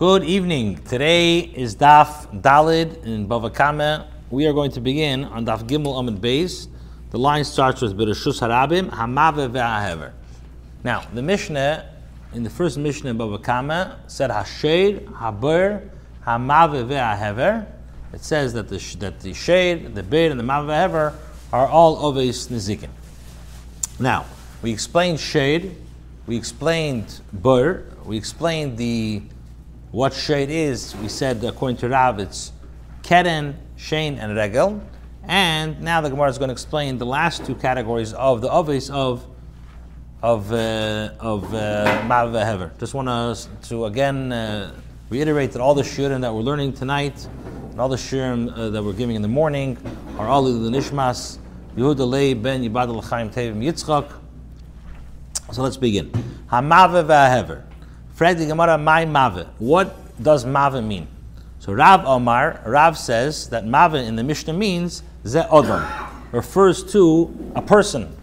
Good evening. Today is Daf Dalid in Bava Kama. We are going to begin on Daf Gimel Amid Beis. The line starts with Bereshus Harabim Hamave ve'ahever. Now, the Mishnah in the first Mishnah in Bava Kama said Hashed Haber Hamave ve'ahever. It says that the that the shade, the bid, and the mave ve'ahever are all oves nizikin. Now, we explained shade, we explained bur, we explained the what shade is. We said according to Rav, it's keren, shane, and regel. And now the Gemara is going to explain the last two categories of the ovis of of uh, of uh, hever. Just want to to again uh, reiterate that all the shiurim that we're learning tonight and all the shiurim uh, that we're giving in the morning are all the nishmas Yehuda Lei ben Yibad L'chaim Tevim Yitzchak. So let's begin. Hamave v'ahever. Gemara, my mave. What does mave mean? So Rav Omar, Rav says that mave in the Mishnah means ze odom, refers to a person.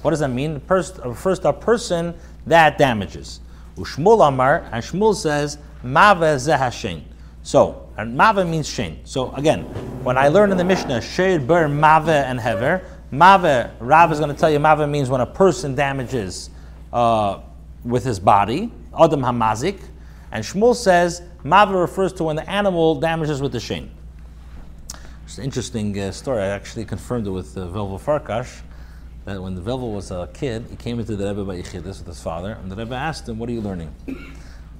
What does that mean? First, refers to a person that damages. Ushmul Omar, and Shmuel says mave ze hashen. So, and mave means shen. So again, when I learn in the Mishnah, shed ber mave and hever, mave, Rav is going to tell you mave means when a person damages uh, with his body, Adam Hamazik, and Shmuel says Mava refers to when the animal damages with the shin. It's an interesting uh, story. I actually confirmed it with uh, Farkash that when the was a kid, he came into the Rebbe by Yichidus with his father, and the Rebbe asked him, "What are you learning?"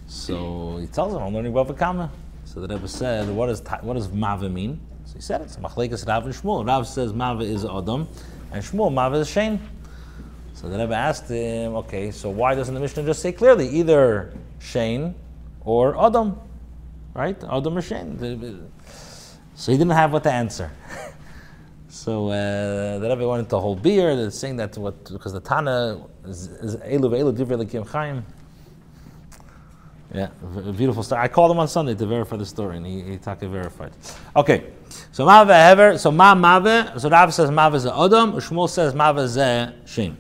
So he tells him, "I'm learning Bava Kama." So the Rebbe said, "What does what does Mava mean?" So he said, "It's Machlekes Rav and Shmuel." Rav says Mava is Adam, and Shmuel Mava is Shein. So the Rebbe asked him, okay, so why doesn't the Mishnah just say clearly either Shane or Adam? Right? Adam or Shane. So he didn't have what to answer. so uh, the Rebbe wanted into a whole beer, saying that what because the Tana is Elu Elu Divrei Lekim Chaim. Yeah, beautiful story. I called him on Sunday to verify the story, and he, he taka verified. Okay, so Mave Hever, so Ma Mave, so Rav says Mave is Adam, Shmuel says Mave is Shin.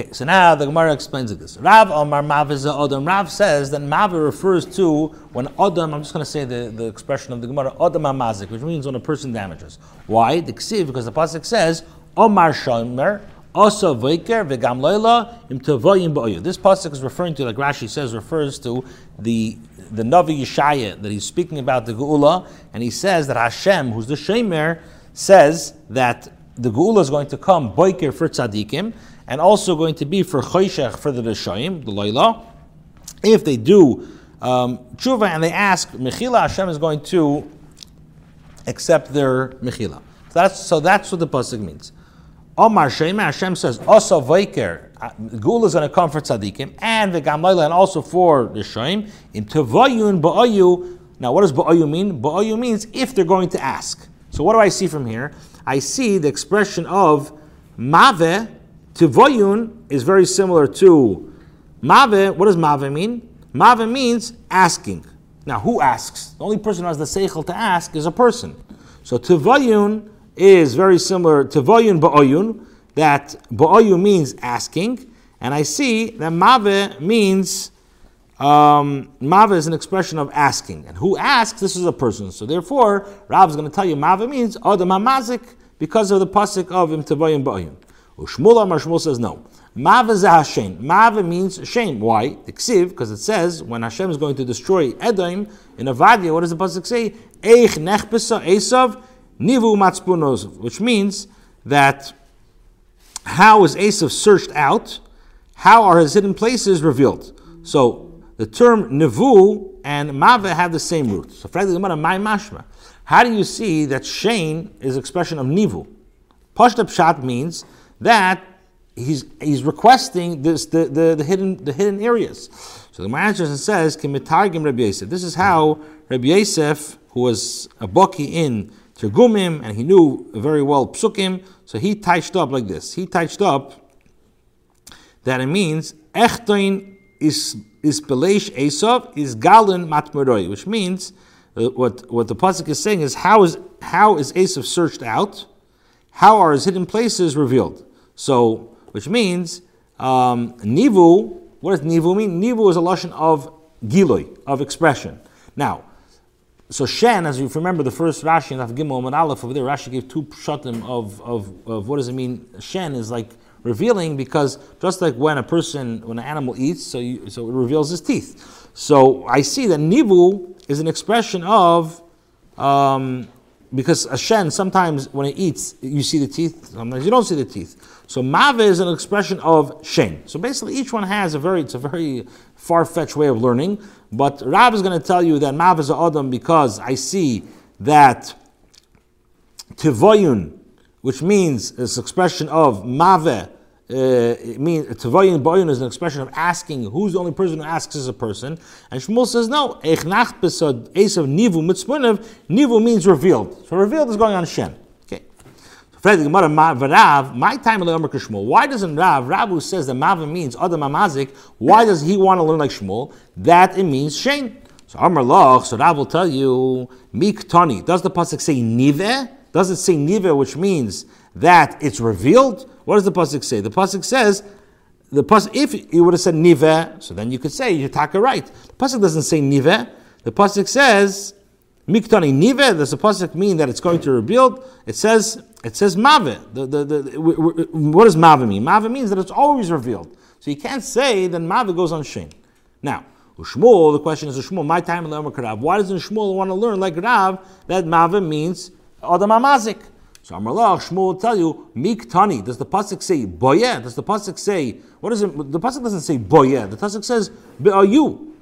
Okay, so now the Gemara explains it this. Rav Omar Maviza Odom. Rav says that Mavi refers to when Odom, I'm just going to say the, the expression of the Gemara, Odom Amazik, which means when a person damages. Why? The Ksiv, because the Pasuk says, Omar Shomer, also Vaiker, Vegam Loila, Im Tavoyim. This Pasuk is referring to, like Rashi says, refers to the the Navi Yeshaya, that he's speaking about the Geula, and he says that Hashem, who's the Shemer, says that the Geula is going to come, Boiker for Tzadikim, and also going to be for Choshech for the Rishayim, the Laila. If they do um, tshuva and they ask Mechila, Hashem is going to accept their Mechila. So that's, so that's what the pasuk means. Omar Shem, Hashem says, also Vaiker, uh, Gul is going to come for tzaddikim, and the Gamlayla, and also for the Shaim, in Tevayun Ba'ayu. Now, what does Ba'ayu mean? Ba'ayu means if they're going to ask. So, what do I see from here? I see the expression of Mave Tivoyun is very similar to Mave. What does Mave mean? Mave means asking. Now, who asks? The only person who has the seichel to ask is a person. So Tivoyun is very similar to Voyun Ba'oyun, that Ba'oyun means asking, and I see that Mave means um, Mave is an expression of asking. And who asks, this is a person. So therefore, Rav is going to tell you Mave means Adam Hamazik because of the pasuk of Im Tavoyim Ba'oyun. Shmuel Amar Shmuel says no. Mava Hashem. Mava means shame. Why? The ksiv, because it says when Hashem is going to destroy Edom in Avadia, what does the pasuk say? Eich nechpesa Esav nivu matzpunos, which means that how is Esav searched out? How are his hidden places revealed? So the term nivu and mava have the same root. So frankly, my mashma. How do you see that Shane is expression of nivu? Pashta pshat means that he's, he's requesting this, the, the, the, hidden, the hidden areas. So the Gemara says, Rabbi Yosef. This is how Rabbi Yosef, who was a baki in Targumim, and he knew very well Psukim, so he touched up like this. He touched up that it means, Echtoin is is Belesh Esav is Galen Matmeroi, which means uh, what, what the pasuk is saying is how is how is Esav searched out? How are his hidden places revealed? So, which means um, nivu. What does nivu mean? Nivu is a lashon of giloi, of expression. Now, so Shen, as you remember the first Rashi in Gimel and Aleph over there, Rashi gave two pshatim of, of, of what does it mean? Shen is like revealing because just like when a person, when an animal eats, so, you, so it reveals his teeth. So I see that Nivu is an expression of, um, because a Shen, sometimes when it eats, you see the teeth, sometimes you don't see the teeth. So Mave is an expression of Shen. So basically each one has a very, it's a very far-fetched way of learning. But Rav is going to tell you that mave is a Adam because I see that Tivoyun, which means this expression of Mave, uh, it means Tivoyun Boyun is an expression of asking who's the only person who asks is a person. And Shmuel says no. Echnach besod Esav Nivu Mitzmunev. Nivu means revealed. So revealed is going on Shem. Why doesn't Rav, Rav who says that Mava means Adam Amazik, why does he want to learn like Shmuel? That it means Shane. So Amar Loch, so Rav will tell you, Mik Tani. Does the Pasuk say Nive? Does it say Nive, which means that it's revealed? What does the Pasuk say? The Pasuk says, the pasuk, if you would have said nive, so then you could say you're taka right. The pasuk doesn't say nive. The pasuk says miktani nive. Does the pasuk mean that it's going to rebuild? It says it says mave. The, the, the, what does mave mean? Mave means that it's always revealed. So you can't say that mave goes on shin. Now, Shmuel, the question is, Shmuel, my time in the Rav. Why doesn't Shmuel want to learn like Rav that mave means Adam Amazik? So Amalach, Shmuel will tell you, Miktani. Does the pasuk say boye? Does the pasuk say what is it? The pasuk doesn't say boye. The pasuk says are you?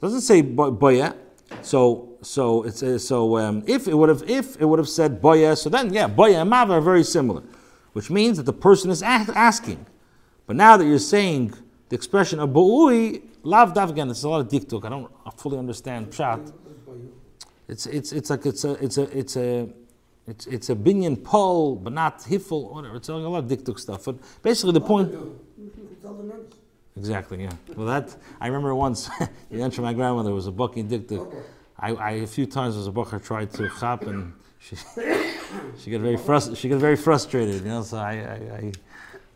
Doesn't say boye. So so it's uh, so um, if it would have if it would have said boya, so then yeah, boya and mava are very similar, which means that the person is asking. But now that you're saying the expression of bo'ui, lav dav again, it's a lot of diktuk. I don't fully understand pshat. It's it's it's like it's a it's a it's a it's it's a binyan pole, but not hifel, whatever. It's a lot of diktuk stuff. But basically, the point. Exactly. Yeah. Well, that I remember once. you mentioned my grandmother was a bucky diktuk. I, I a few times as a bocher tried to chop and she she got very frust- she got very frustrated, you know. So I, I, I,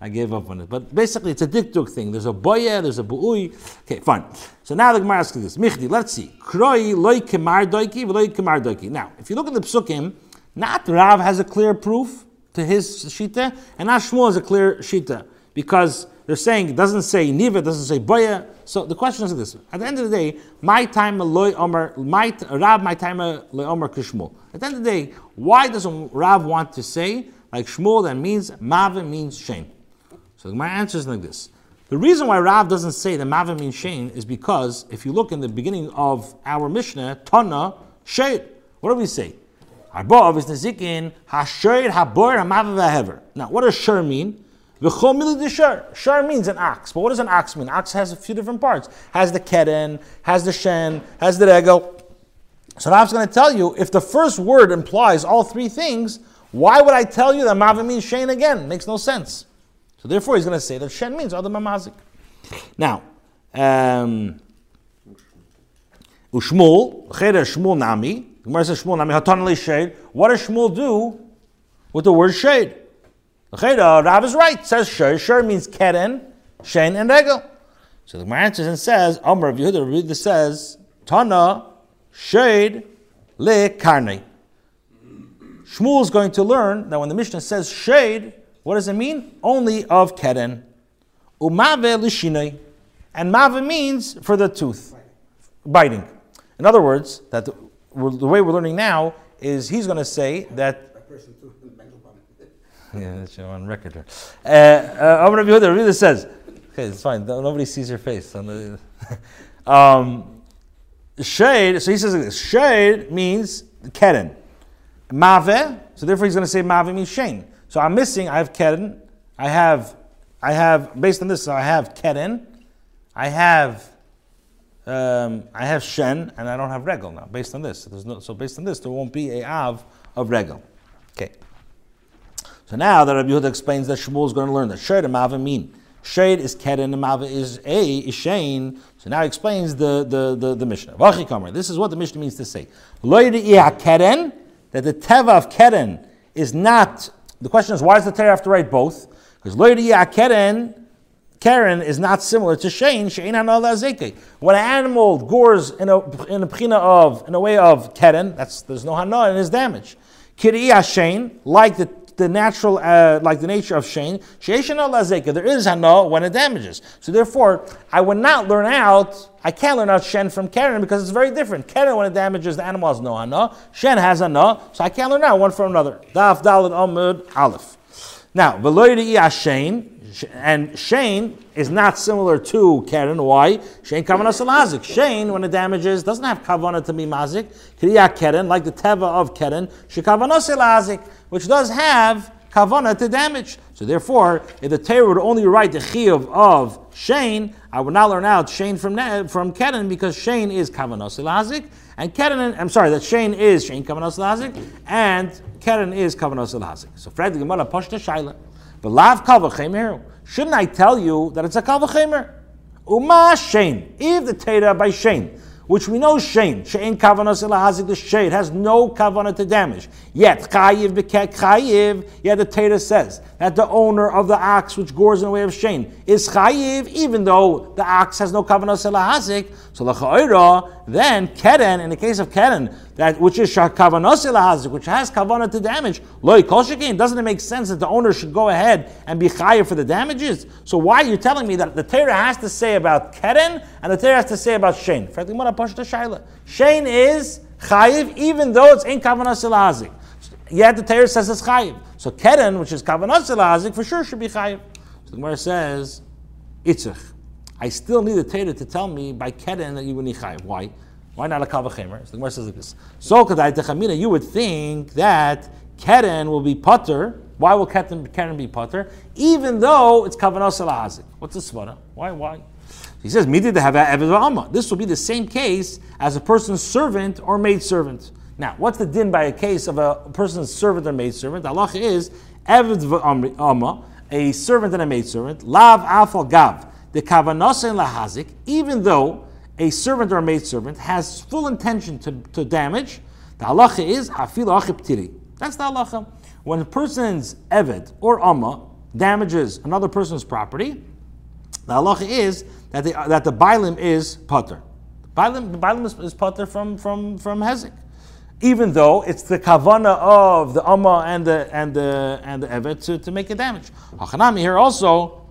I gave up on it. But basically, it's a diktuk thing. There's a boya, there's a bu'ui. Okay, fine. So now the Gemara asks this. Michdi, let's see. Kroi loy kemar doiki, loy kemar doiki. Now, if you look at the psukim, not Rav has a clear proof to his shita, and not Shmuel has a clear shita because they're saying it doesn't say niva, doesn't say boya. So the question is this: At the end of the day, my time loy omer, my Rav, my time loy omer kishmul. At the end of the day, why doesn't Rav want to say like Shmuel that means mava means shame? So my answer is like this: The reason why Rav doesn't say that mava means shame is because if you look in the beginning of our Mishnah, Tana shade. What do we say? Now, what does shur mean? Shar means an ox. But what does an ox mean? Ox has a few different parts. Has the keren, has the shen, has the regel. So now I'm going to tell you, if the first word implies all three things, why would I tell you that Mava means Shen again? Makes no sense. So therefore he's going to say that Shen means other Mamazik. Now, um, Ushmul, Cheder Shmul Nami, Gemara says Shmul Nami, Hatan Shade. What does Shmul do with the word shade? Rav is right. Says shur. Shur means keren, shein, and regel. So the Gemara answers and says, Amr of Yehuda, Yehuda says, Tana, shade, le karne. Shmuel is going to learn that when the Mishnah says shade, what does it mean? Only of keren. Umave lishinoi. And mave means for the tooth, biting. In other words, that the, the way we're learning now is he's going to say that yeah, that's on record here. Uh, uh, Amr Rabbi really says, okay, it's fine. Nobody sees your face. um, shade. So he says this. Shade means keren. Mave. So therefore, he's going to say mave means shane. So I'm missing. I have keren. I have. I have based on this. So I have keren. I have. Um, I have shen, and I don't have regel now. Based on this, so, no, so based on this, there won't be a av of regel. Okay. So now that Rabbi Yehuda explains that Shmuel is going to learn that Shed and Mava mean. Is Keren and Mava is A, is Shane. So now he explains the, the, the, the Mishnah. This is what the Mishnah means to say. Keren, that the Teva of Keren is not, the question is, why does the Torah have to write both? Because Keren, Karen is not similar to Shane. Shane Zeke. When an animal gores in a in a pchina of in a way of Karen, that's there's no hana and is damage. Kiriya Shane, like the the natural, uh, like the nature of Shane, there is hana when it damages. So therefore, I would not learn out, I can't learn out Shen from Karen because it's very different. Karen, when it damages, the animal has no hana. Shen has hana, so I can't learn out one from another. Daf, Dalit, Amud, Aleph. Now, Veloidi Shane, and Shane is not similar to Karen. Why? Shane kavana salazik. Shane, when it damages, doesn't have kavana to be mazik. Kriya Karen, like the teva of Karen, shekavana salazik, which does have kavana to damage. So therefore, if the Torah would only write the chiyuv of Shane, I would not learn out Shane from from Keren because Shane is kavana salazik, and Keren, I'm sorry, that Shane is Shane kavana salazik, and Keren is kavana salazik. So Fred Gemara pashta shaila. But lav kavachemer. Shouldn't I tell you that it's a kavachemer? Uma shein. If the Torah by shein which we know shein, shein kavanas elahazik the shade has no kavana to damage. Yet chayiv beket chayiv. Yet the Torah says that the owner of the ox which gores in the way of shein is chayiv, even though the ox has no kavanas elahazik. So lachaira, then keren in the case of keren that which is elahazik, which has kavana to damage. Loy kol Doesn't it make sense that the owner should go ahead and be chayiv for the damages? So why are you telling me that the Torah has to say about keren and the Torah has to say about shein? Pashta Shaila. Shane is chayiv, even though it's in Kavanah Silazik. Yet the Torah says it's chayiv. So Keren, which is Kavanah Silazik, for sure should be chayiv. So the Gemara says, Itzach. I still need the Torah to tell me by Keren that you need chayiv. Why? Why not a kavachemer? So the Gemara says like this. So kadai you would think that Keren will be putter. Why will Keren keren be putter? Even though it's kavanah salahazik. What's the svara? Why? Why? He says, Midi Eved This will be the same case as a person's servant or maid servant. Now, what's the din by a case of a person's servant or maid servant? The Allah is Amma, a servant and a maid servant, Lav Afal Gav, the Kavanasa and Lahazik, even though a servant or a maid servant has full intention to, to damage, the halacha is Afil Achib That's the halacha. When a person's Eved or Amma damages another person's property, the halacha is that the, that the Bailim is Potter. Bailim, the Bailim is, is Potter from, from, from Hezek. Even though it's the kavana of the Amma and the and the and the Evet to, to make a damage. Hachanami here also,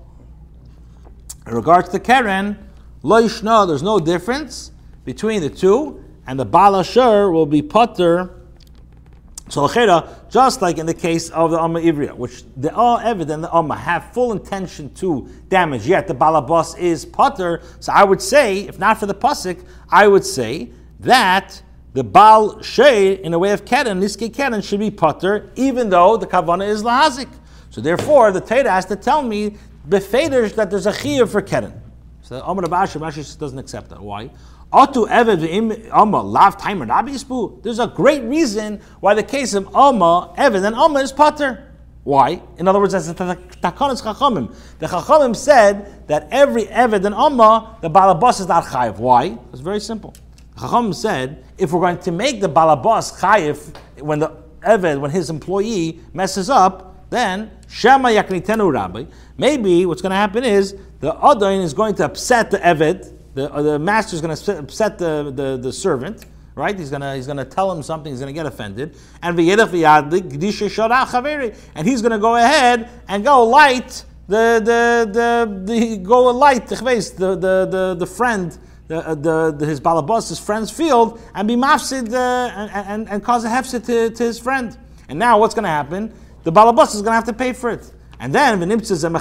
in regards to Keren, Loishna, there's no difference between the two, and the Balashur will be Potter so just like in the case of the Amma Ivriya, which the all evident the Amma have full intention to damage, yet the Balabas is Potter. So I would say, if not for the Pasik, I would say that the Bal Shei, in a way of Keren, Niske Keren, should be Potter, even though the Kavana is Lahazik. So therefore, the Torah has to tell me befeders that there's a Chiyah for Keren. So Amr Abashi, Abashi doesn't accept that. Why? lav timer There's a great reason why the case of Amma, Eved, and Amma is Pater. Why? In other words, as the Takanas Chachamim. The Chachamim said that every Eved and Amma, the Balabas is not Chayiv. Why? It's very simple. Chachamim said, if we're going to make the Balabas Chayiv when the Eved, when his employee messes up, then Shema Yaknitenu Rabbi. Maybe what's going to happen is the Adain is going to upset the Eved, the, uh, the master is going to upset the, the, the servant, right? He's gonna he's gonna tell him something. He's gonna get offended, and and he's gonna go ahead and go light the the the, the go light the the the the friend. The, uh, the, the, his balabas, his friend's field, and be mafsid uh, and, and, and cause a hefsid to, to his friend. And now what's going to happen? The balabas is going to have to pay for it. And then what's going to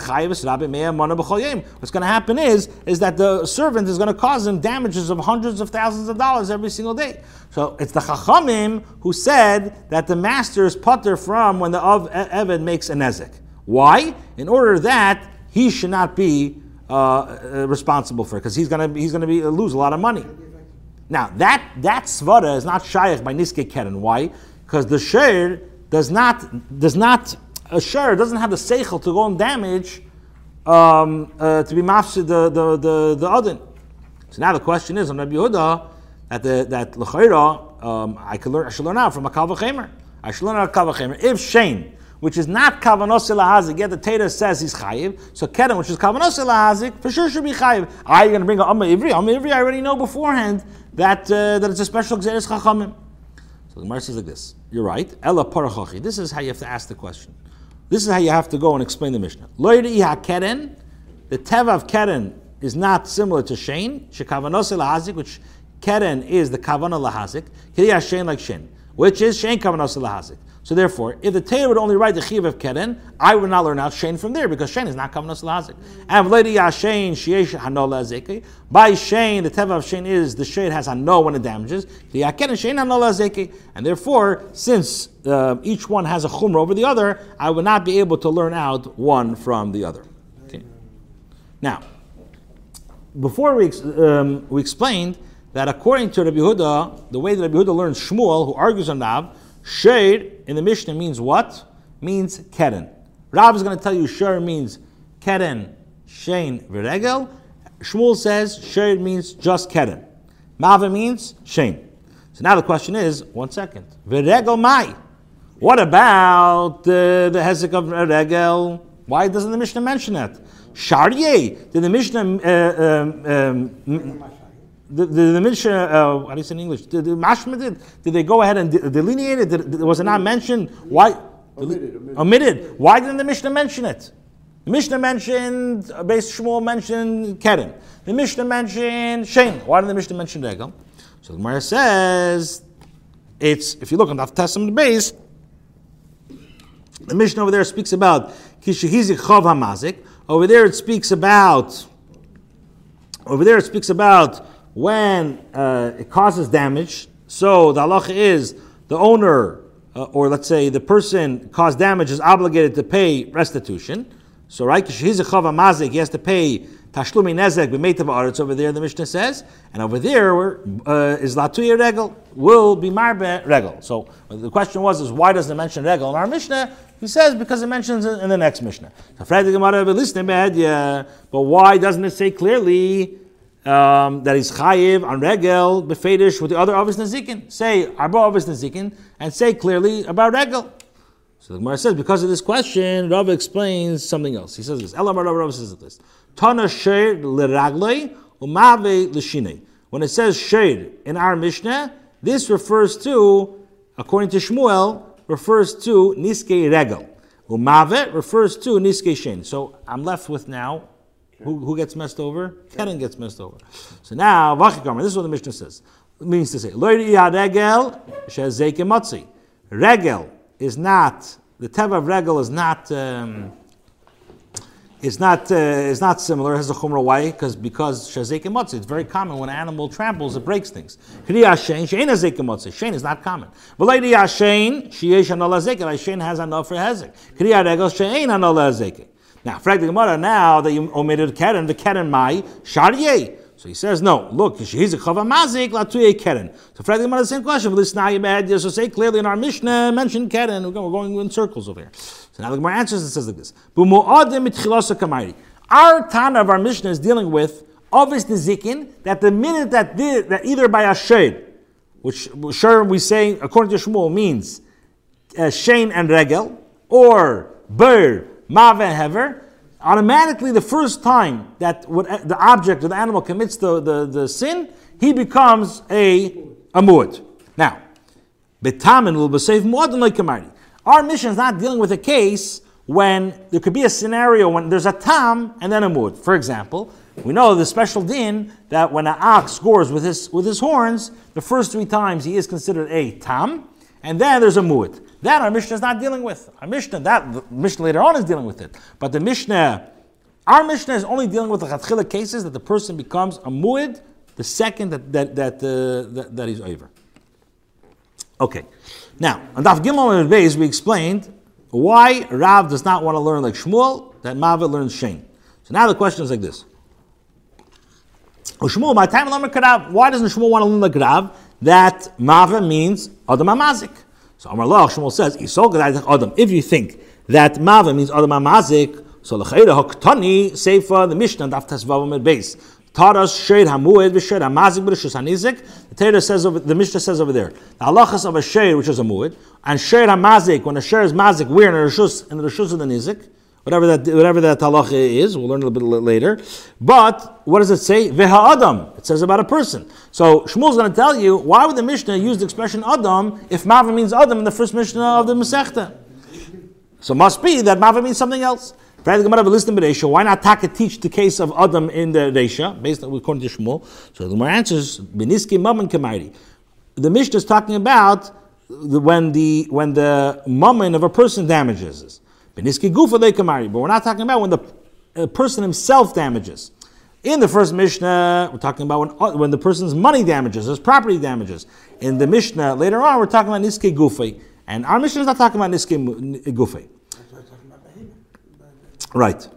happen is, is that the servant is going to cause him damages of hundreds of thousands of dollars every single day. So it's the Chachamim who said that the master is putter from when the Eved makes a nezek. Why? In order that he should not be uh, uh responsible for it, because he's going to he's going to be uh, lose a lot of money. Now that that svara is not shaykh by niske keren. Why? Because the share does not does not a share doesn't have the seichel to go and damage um, uh, to be mafsid the the the the adin. So now the question is on Rabbi Yehuda that the, that l'chayra um, I could learn I should learn out from a kavachemer. I should learn out a kavachemer. If Shane, which is not kavanos lahazik, yet the Torah says he's chayiv. So keren, which is kavanos lahazik, for sure should be chayiv. Are you going to bring a amma ivri? Amma ivri, I already know beforehand that uh, that it's a special gzeres chachamim. So the Gemara says like this. You're right. Ella parachachi. This is how you have to ask the question. This is how you have to go and explain the Mishnah. Lo keren. The teva of keren is not similar to shein. Shekavanos lahazik, which keren is the kavana lahazik. Kiriya shein like shein, which is shein kavanos lahazik. So therefore, if the Torah would only write the chiv of keren, I would not learn out shein from there because shein is not kavanos lahazik. And v'leidi yashein sheyesh hanol lazeke. By shein, the teva of shein is the shade has hano when it damages. The keren shein hanol lazeke. And therefore, since uh, each one has a chumra over the other, I would not be able to learn out one from the other. Okay. Now, before we, um, we explained that according to Rabbi Yehuda, the way that Rabbi Yehuda learns Shmuel, who argues on Rav, Shade in the Mishnah means what? Means keren. Rav is going to tell you Shade means keren, shein, v'regel. Shmuel says Shade means just keren. Mava means shein. So now the question is, one second, v'regel mai. What about uh, the hezek of regel? Why doesn't the Mishnah mention that? Sharye. Did the Mishnah uh, um, um, the, the, the Mishnah, uh, how do you say in English? Did, the Mashma did, did they go ahead and de- delineate it? Did, was it not mentioned? Why? Omitted, omitted. omitted. Why didn't the Mishnah mention it? The Mishnah mentioned, uh, Beis Shmuel mentioned Keren. The Mishnah mentioned Shein. Why didn't the Mishnah mention Regel? So the Gemara says, it's, if you look on the Testament base, the Mishnah over there speaks about Kishahizik Chav HaMazik. Over there it speaks about, over there it speaks about when uh, it causes damage. So the halacha is the owner, uh, or let's say the person caused damage, is obligated to pay restitution. So right, he's a chava mazik, he has to pay tashlumi nezek b'meitav aretz over there. The Mishnah says, and over there uh, is latuya regel will be marbe regel. So the question was, is why doesn't it mention regel in our Mishnah? He says because it mentions it in the next Mishnah. But why doesn't it say clearly? Um, that is chayiv on regel befedish with the other avis nazikin. Say arba avis nazikin and say clearly about regel. So the Gemara says because of this question, Rav explains something else. He says this. Elamar Rav Rav says this. Tana sher liraglei umave l'shinei. When it says shade in our Mishnah, this refers to, according to Shmuel, refers to niske regel. Umave refers to niske shin. So I'm left with now who, who gets messed over? Keren gets messed over. So now, Vachikamer, this is what the Mishnah says. It means to say, regel Regel is not, the teva of regel is not, um, is not, uh, is not similar, it has a chumrah. Why? Because because shazek motzi. It's very common when an animal tramples, it breaks things. Kriya shein, shein hazek motzi. Shein is not common. V'leidi yashein, sheyesh anol hazek. Shein has enough for hazek. Kriya regel shein anol hazek. Now, frag the Gemara, now that you omitted Keren, the Keren Mai, Sharye. So he says, no, look, he's a chava mazik, latuye keren. So frag the same question. But listen, now you bad, so say clearly in our Mishnah, mention keren. We're going in circles over here. So now the Gemara answers and says like this. Our Tana of our Mishnah is dealing with obvious nizikin, that the minute that that either by a shade, which sure we say, according to Shmuel, means uh, Shane and Regel, or Bur, Mav and Hever, automatically the first time that what, the object or the animal commits the, the, the sin, he becomes a, a muad. Now, betamin will be safe muadin like kamari. Our mission is not dealing with a case when there could be a scenario when there's a tam and then a muad. For example, we know the special din that when an ox scores with his, with his horns, the first three times he is considered a tam, and then there's a muad. That our Mishnah is not dealing with. Our Mishnah, that Mishnah later on is dealing with it. But the Mishnah, our Mishnah is only dealing with the Chatchila cases that the person becomes a mu'id the second that, that, that, uh, that, that he's over. Okay. Now, on Daf Gimel and Beis, we explained why Rav does not want to learn like Shmuel, that Mavet learns Shane. So now the question is like this. Oh, Shmuel, my time why doesn't Shmuel want to learn like Rav? That Mavet means Adam Amazik. So Amar Lach Shmuel says, Adam. If you think that Mava means Adam Amazik, so L'chayra Hoktani Seifa the Mishnah Daf Tesvavam at base. us Shed Hamued v'Shed Hamazik b'Rishus Hanizik. The Torah says over, the Mishnah says over there, the halachas of a Shed, which is a Mued, and Shed Hamazik, when a Shed is Mazik, we're in the Rishus, in the Rishus of the Nizik, whatever that whatever that halacha is, we'll learn a little bit later. But what does it say? Veha Adam. It says about a person. So Shmuel's going to tell you why would the Mishnah use the expression Adam if Mava means Adam in the first Mishnah of the Masechta? So must be that Mava means something else. Why not Taka teach the case of Adam in the Resha, based on according to Shmuel? So the more answers, Beniski Mammon Kamairi. The Mishnah is talking about when the when the mammon of a person damages. Beniski Gufa Kamari. But we're not talking about when the person himself damages. In the first Mishnah, we're talking about when, when the person's money damages, his property damages. In the Mishnah later on, we're talking about Niske Gufay. And our Mishnah is not talking about Niske Gufay. Right.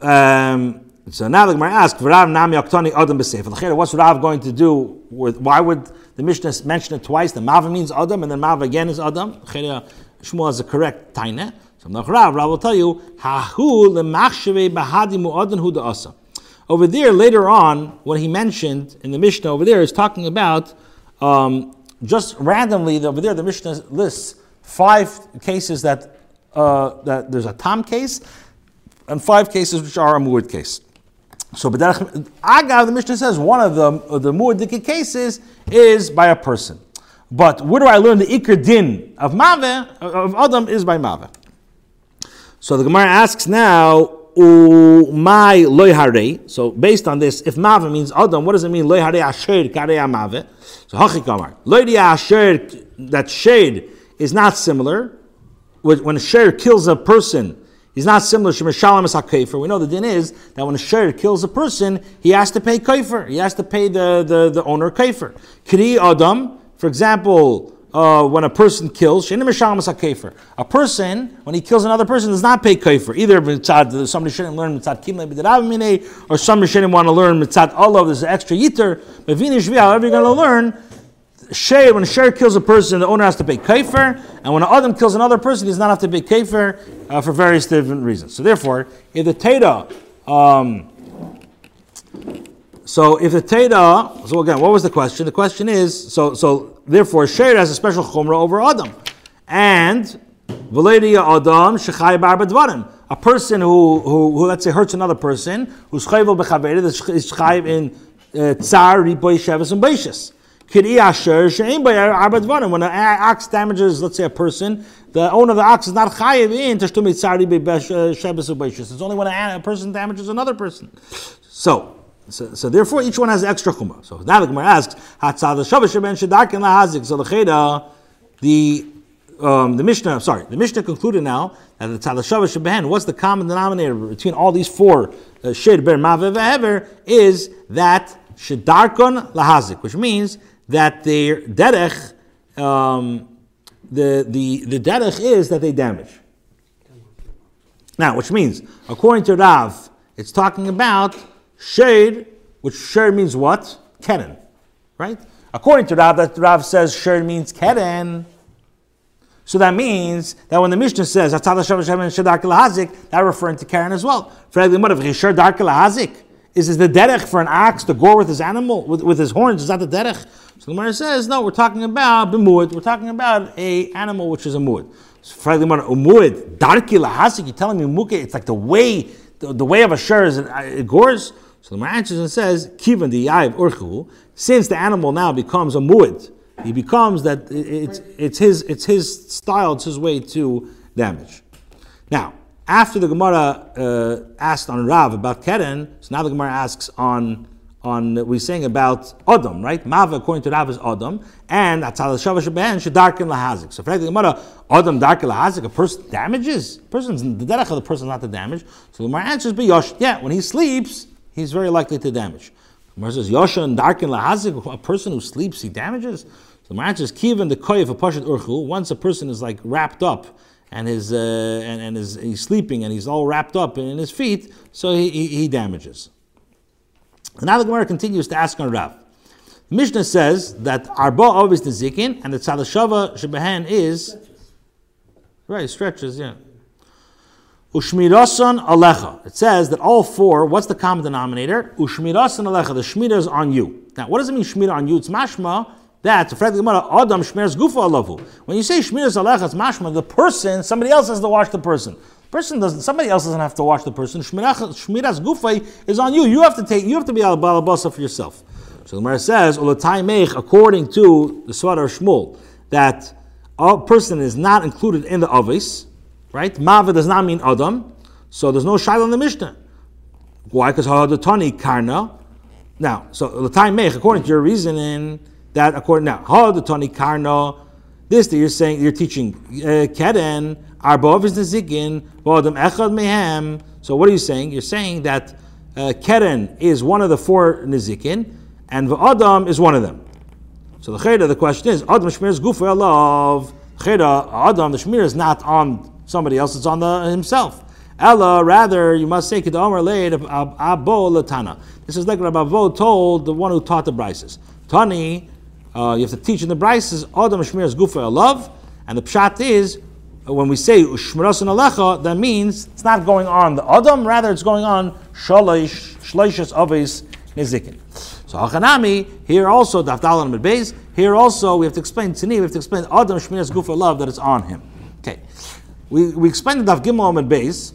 Um, so now the Gemara asks, "V'rav nam yaktani adam b'sefer." What's Rav going to do with? Why would the Mishnah mention it twice? The Mava means Adam, and then Mava again is Adam. Shmuel has a correct taina. So now Rav, Rav will tell you, "Hahu bahadi mu'adan hu asa." Over there, later on, what he mentioned in the Mishnah over there is talking about um, just randomly. Over there, the Mishnah lists five cases that uh, that there's a tam case and five cases which are a mu'ud case. So, but Agav, the Mishnah says one of the, of the cases is by a person. But where do I learn the ikr din of Mave, of Adam, is by Mave. So the Gemara asks now, my loy So based on this, if Mave means Adam, what does it mean loy hare asher karei Mave? So hachik amar loy asher that shade is not similar. When a share kills a person, He's not similar to Mishalim as HaKefer. We know the din is that when a share kills a person, he has to pay Kefer. He has to pay the, the, the owner Kefer. Kiri Adam, for example, uh, when a person kills, a person, when he kills another person, does not pay kaifer. Either somebody shouldn't learn mitzad kimle or somebody shouldn't want to learn mitzad Allah, there's an extra yiter. But however you're going to learn, Shay, when a share kills a person, the owner has to pay kaifer, and when an adam kills another person, he does not have to pay kaifer uh, for various different reasons. So therefore, if the Teda, um, so if the Teda, so again, what was the question? The question is, so so therefore, Shay has a special chumrah over adam, and Valedia adam shechay bar a person who, who, who, let's say hurts another person, who's chayvel bechaveda, is chayv in uh, tsar ripoy sheves and beishas. When an ox damages, let's say, a person, the owner of the ox is not chayiv in tashtumi tzari shebes It's only when a person damages another person. So, so, so, therefore, each one has extra chumrah. So now the Gemara asks, "Hatzad shavish ben shedakin lahazik." So the cheda, the um, the Mishnah, sorry, the Mishnah concluded now that the tzad shavish ben, what's the common denominator between all these four uh, shid ber is that shedarkon lahazik, which means that their derech, um, the, the, the derech is that they damage. Now, which means, according to Rav, it's talking about shade, which shade means what? Keren, right? According to Rav, that Rav says shade means keren. So that means that when the Mishnah says that referring to Karen as well. Is, is the derech for an ox to gore with his animal, with, with his horns? Is that the derech? So the Gemara says, no, we're talking about b'muad. We're talking about a animal which is a muad. So umuad, darki lahasik, you're telling me muke, it's like the way, the, the way of a shur is it, it gores? So the and says, kivan the yav urchu, since the animal now becomes a muad, he becomes that it's, it's, his, it's his style, it's his way to damage. Now, after the Gemara uh, asked on Rav about Keren, so now the Gemara asks on on we're saying about Adam, right? Mava according to Rav is Adam, and Atzal Shavash Ben Shadarkin Lahazik. So frankly, the Gemara Adam Darkin Lahazik, a person damages. Person's the derech of the person not to damage. So the Gemara answers, but Yosh, yeah, when he sleeps, he's very likely to damage. Gemara says Yosha and Darkin Lahazik, a person who sleeps, he damages. So the Gemara answers, Kivan the Koyev of Pashat Urchu. Once a person is like wrapped up and his uh, and, and his, he's sleeping and he's all wrapped up in his feet, so he, he, he damages. And now the Gemara continues to ask on Rav. The Mishnah says that Arba always Nezikin and the Tzadashava Shebehen is right, stretches, yeah. Ushmirasan alecha. It says that all four, what's the common denominator? Ushmirasan alecha. The shmira is on you. Now, what does it mean shmira on you? It's mashma that, Adam shmiras gufa alavu. When you say shmiras alecha, it's mashma, the person, somebody else has to wash the person. Person doesn't. Somebody else doesn't have to wash the person. Shmiras gufay is on you. You have to take. You have to be al balabasa for yourself. So the Gemara says, according to the of Shmuel, that a person is not included in the avis, right? Mava does not mean Adam, so there's no shayla in the Mishnah. Why? Because Hadotani Karna. Now, so the time Mech, according to your reasoning, that according now, Hadotani Karna, this that you're saying, you're teaching uh, Keden, Arbov is Nezikin, Vodam Echad Mehem. So what are you saying? You're saying that uh, Keren is one of the four Nezikin, and Adam is one of them. So the Cheda, the question is, Adam Shmir is Gufa love. Cheda, Adam, the Shmir is not on somebody else, it's on the, himself. Ella, rather, you must say, Kedomer Leid Abo Latana. This is like Rabbi Avo told the one who taught the Brises. Tani, uh, you have to teach in the Brises, Adam Shmir is Gufa love. And the Pshat is, when we say Ushmirasan Alecha, that means it's not going on the Adam, rather it's going on Shalish, Shlishas Avis Nizikin. So Hachanami, here also, Dafdal and Beis, here also we have to explain Tzini, we have to explain Adam Shmiras Gufa love that is on him. Okay. We, we explained the Daf Gimel and Beis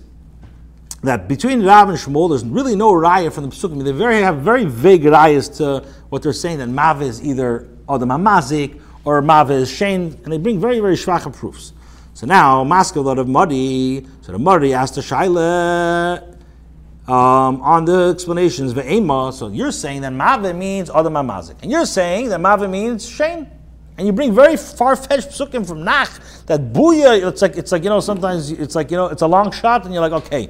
that between Rav and Shmuel, there's really no raya from the Pesukim. They very, have very vague rayas to what they're saying that Mav is either Adam Hamazik or Mav is Shane, and they bring very, very shvacha proofs. So now, Mask a lot of muddy. So the muddy asked the Shaila, um, on the explanations, ve'ema, so you're saying that mave means adam mazik, and you're saying that mave means shame. And you bring very far-fetched psukim from Nach that buya. It's like it's like you know sometimes it's like you know it's a long shot, and you're like okay,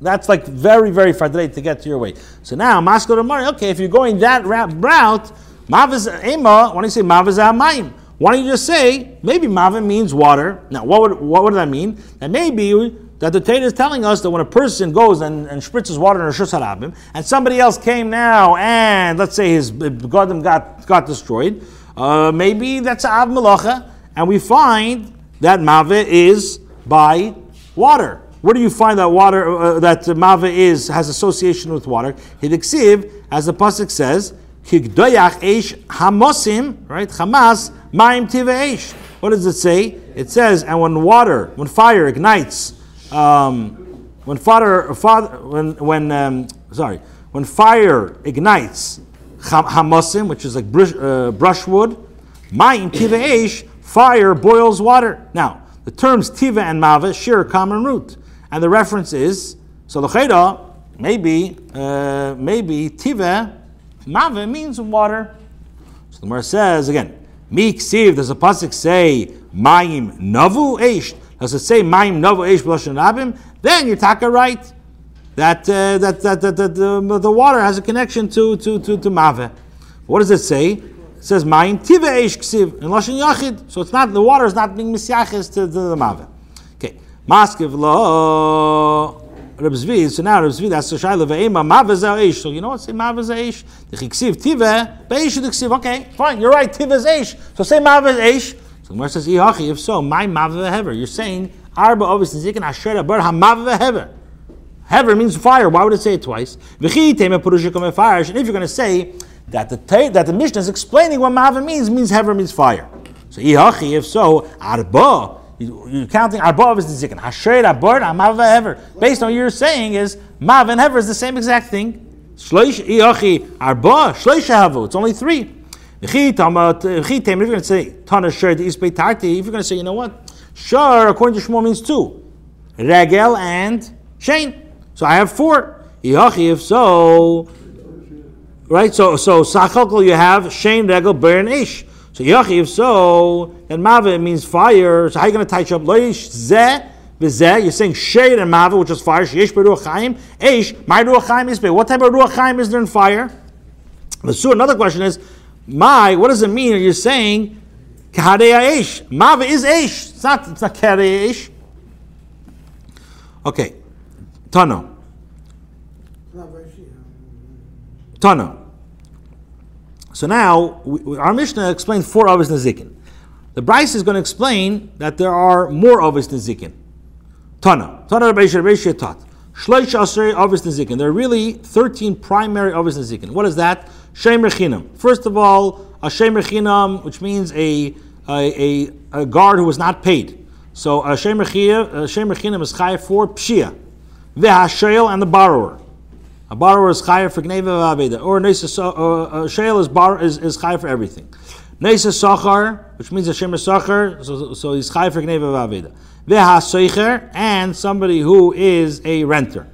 that's like very very far to get to your way. So now maskot amari. Okay, if you're going that route, mav ema. Why don't you say mav is amayim? Why don't you just say maybe mav means water? Now what would what would that mean? That maybe that the Torah is telling us that when a person goes and, and spritzes water in Rosh Hashanah, and somebody else came now and let's say his garden got, got destroyed, uh, maybe that's Av Malacha, and we find that Mave is by water. Where do you find that water, uh, that Mave is, has association with water? Hidiksiv, as the Pasuk says, Kigdoyach Eish Hamosim, right? Hamas, Maim Tive What does it say? It says, and when water, when fire ignites, um, when fire, when when um, sorry, when fire ignites hamasim, which is like brush, uh, brushwood, mayim tiva fire boils water. Now the terms tiva and mava share a common root, and the reference is so the maybe uh, maybe tiva mava means water. So the Gemara says again, mi ksiv. Does a pasuk say mayim navu eish? Does it say Maim Novo Eish Rabim? Then you're taka right. That, uh, that, that, that, that the, the water has a connection to, to, to, to Mave. What does it say? It says Maim Tive Eish Ksiv in Loshen Yachid. So it's not, the water is not being misyaches to, to the Mave. Okay. Maskiv Lo. Reb Zvi, so now Reb Zvi, that's the Shaila Ve'ema, Mavazah Eish. So you know what? Say Mavazah Eish. The Chiksiv Tive, Be'esh Ksiv. Okay, fine, you're right, Tive is Eish. So say Mavaz Eish. So Gemara says, if so, my mav hever. You're saying arba obis zikin asher bar hamav hever. Hever means fire. Why would it say it twice? And if you're going to say that the that the Mishnah is explaining what mav means, means hever means fire. So if so, arba. You're counting arba obis zikin asher bar hamav hever. Based on what you're saying is mav and hever is the same exact thing. Shloish arba shloish havu. It's only three. If you're going to say Tana Shur the Tarti, if you're going to say, you know what? Shur, according to Shmuel, means two. Regel and Shane. So I have four. If so, right? So so Sachalkal you have Shane, Regel, Ber, and Ish. So Yachi, if so, then Mava means fire. So how are you going to touch up Loish Zeh? You're saying shade and mava, which is fire. Sheyesh beruach chaim. Eish, my ruach chaim is What type of ruach chaim is there in fire? The another question is, my, what does it mean? Are you saying Kahadei Aish? Mava is Aish. It's not, it's not Kahadei Aish. Okay. Tano. Tano. So now, we, our Mishnah explained four Avis Nezikin. The Bryce is going to explain that there are more Avis Nezikin. Tana. Tana Rabbi Rabbi taught. Shloish Asrei Avis Nezikin. There are really 13 primary Avis Nezikin. What is that? Shem Rechinam. First of all, a Shem Rechinam, which means a, a, a, a, guard who was not paid. So a Shem Rechinam is Chayah for Pshia. Vehashel and the borrower. A borrower is Chayah for Gneva Vaveda. Or a uh, uh, Shale is, bar, is, is Chayah for everything. Nesa Sachar, which means a Shem Sachar, so, so he's Chayah for Gneva Vaveda v'ha and somebody who is a renter.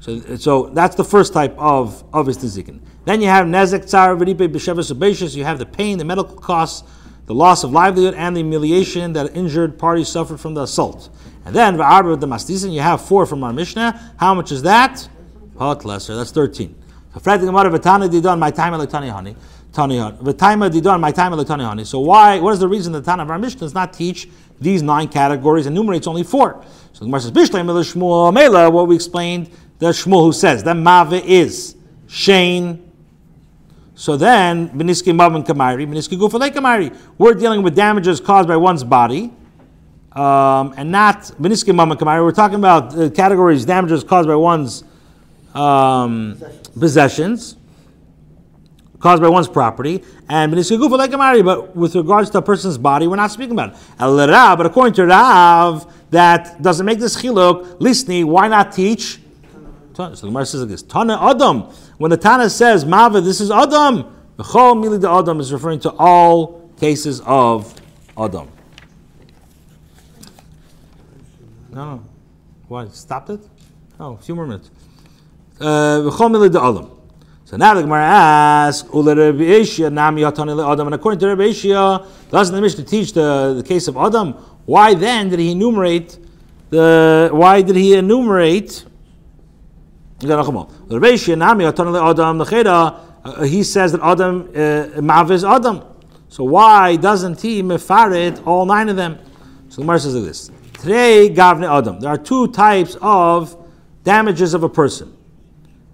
So, so that's the first type of of istizikin. Then you have nezek tzar v'ripe b'shevas You have the pain, the medical costs, the loss of livelihood, and the humiliation that injured parties suffered from the assault. And then v'arba the mastisin. You have four from our Mishnah. How much is that? Hot lesser. That's thirteen. So my time honey. my time So why? What is the reason the Tana of our Mishnah does not teach these nine categories, and enumerates only four. So the Gemara says, Bishleim Shmuel Mela, what we explained, the Shmuel who says that Mave is Shane. So then, Beniski Mavin Kamari, Beniski Gufale Kamari. We're dealing with damages caused by one's body. Um, and not Beniski Mavin Kamari. We're talking about uh, categories, damages caused by one's um, possessions. possessions caused by one's property, and but with regards to a person's body, we're not speaking about it. But according to Rav, that doesn't make this chiluk. Listni, why not teach? So the Gemara says like this: Tana Adam. When the Tana says Mava, this is Adam. The Chol Mili de Adam is referring to all cases of Adam. No. Why? Stopped it? Oh, a few more minutes. Uh. So now the Gemara asks, and according to Rabbi Ishia, doesn't the Mishnah teach the, the case of Adam? Why then did he enumerate the? Why did he enumerate? Uh, he says that Adam uh, Mav Adam. So why doesn't he mefaret all nine of them? So the Gemara says like this: Today, Gavne Adam. There are two types of damages of a person.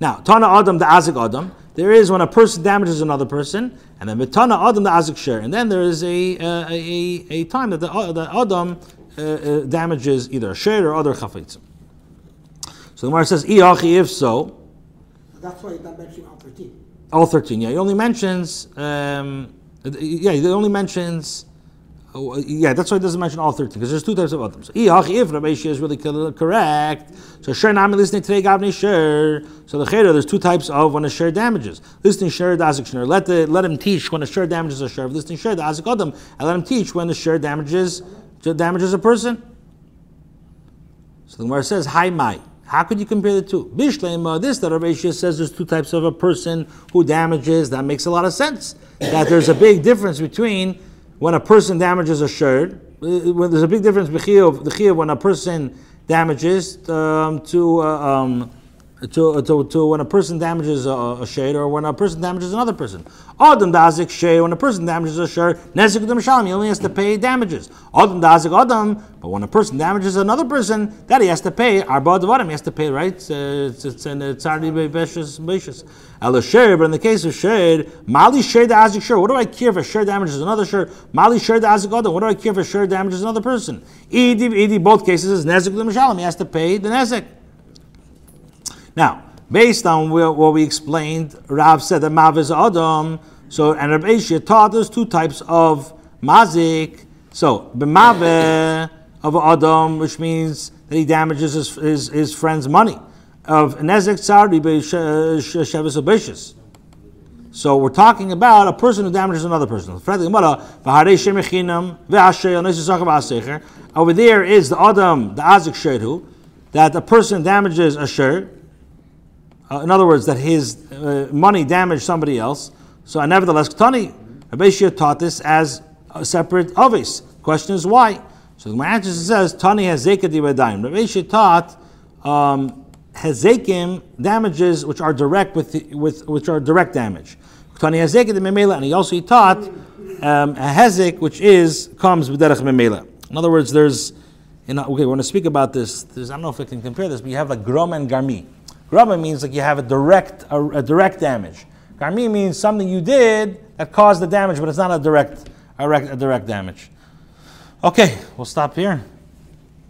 Now, Tana Adam the Azik Adam, there is when a person damages another person, and then Tana Adam the Azik Share, and then there is a, uh, a, a, time that the, uh, the Adam uh, uh, damages either a share or other chafitzim. So the Gemara says, if so. That's why that mentioned all 13. All 13, yeah. He only mentions, um, yeah, he only mentions Oh, uh, yeah, that's why it doesn't mention all 13, because there's two types of Adam. If Rabbi is really correct, so Sher Nami listening today, Gavni Sher. So, the Cheda, there's two types of when a Sher damages. Listening Sher, the Azik Sher. Let, the, let him teach when a Sher damages a Sher. Listening Sher, the Azik Adam. And let him teach when the Sher damages, damages a person. So, the Gemara says, Hi, my. How could you compare the two? This that Rabbi says there's two types of a person who damages. That makes a lot of sense. That there's a big difference between when a person damages a shirt, uh, when there's a big difference between the chiyuv when a person damages um, to, uh, um, to, to, to, when a person damages a, a shade or when a person damages another person. Adam dazik shay, when a person damages a shirt, nezik shalom, he only has to pay damages. Adam dazik adam, but when a person damages another person, that he has to pay. Arba devarim, he has to pay, right? It's, in tzardi beishas beishas. Elasher, but in the case of shade, mali shade azik shir. What do I care if a share damages another shir? Mali share azik adam. What do I care if a share damages another person? Edi, edi, both cases is nezik shalom. He has to pay the nezik. Now, based on what we explained, Rav said that Mav is Adam. So, and Rav Aishia taught us two types of mazik. So, b'mave of Adam, which means that he damages his, his, his friend's money. Of nezek tzardi b'shevis uh, So we're talking about a person who damages another person. Over there is the Adam, the Azik Shedu, that a person damages a shirt, uh, in other words, that his uh, money damaged somebody else. So, nevertheless, Tani, Rabbi taught this as a separate avis. Question is why? So my answer says Tani has zekat dibadaim. Rabbi taught um, hezekim damages which are direct with, with which are direct damage. Tani has zekat memela, and he also he taught um, a hezek which is comes with derech memela. In other words, there's know, okay, we're going to speak about this. There's, I don't know if I can compare this, but you have like grom and garmi. Grama means like you have a direct, a, a direct damage. Garmi means something you did that caused the damage, but it's not a direct, a, rec, a direct damage. Okay, we'll stop here.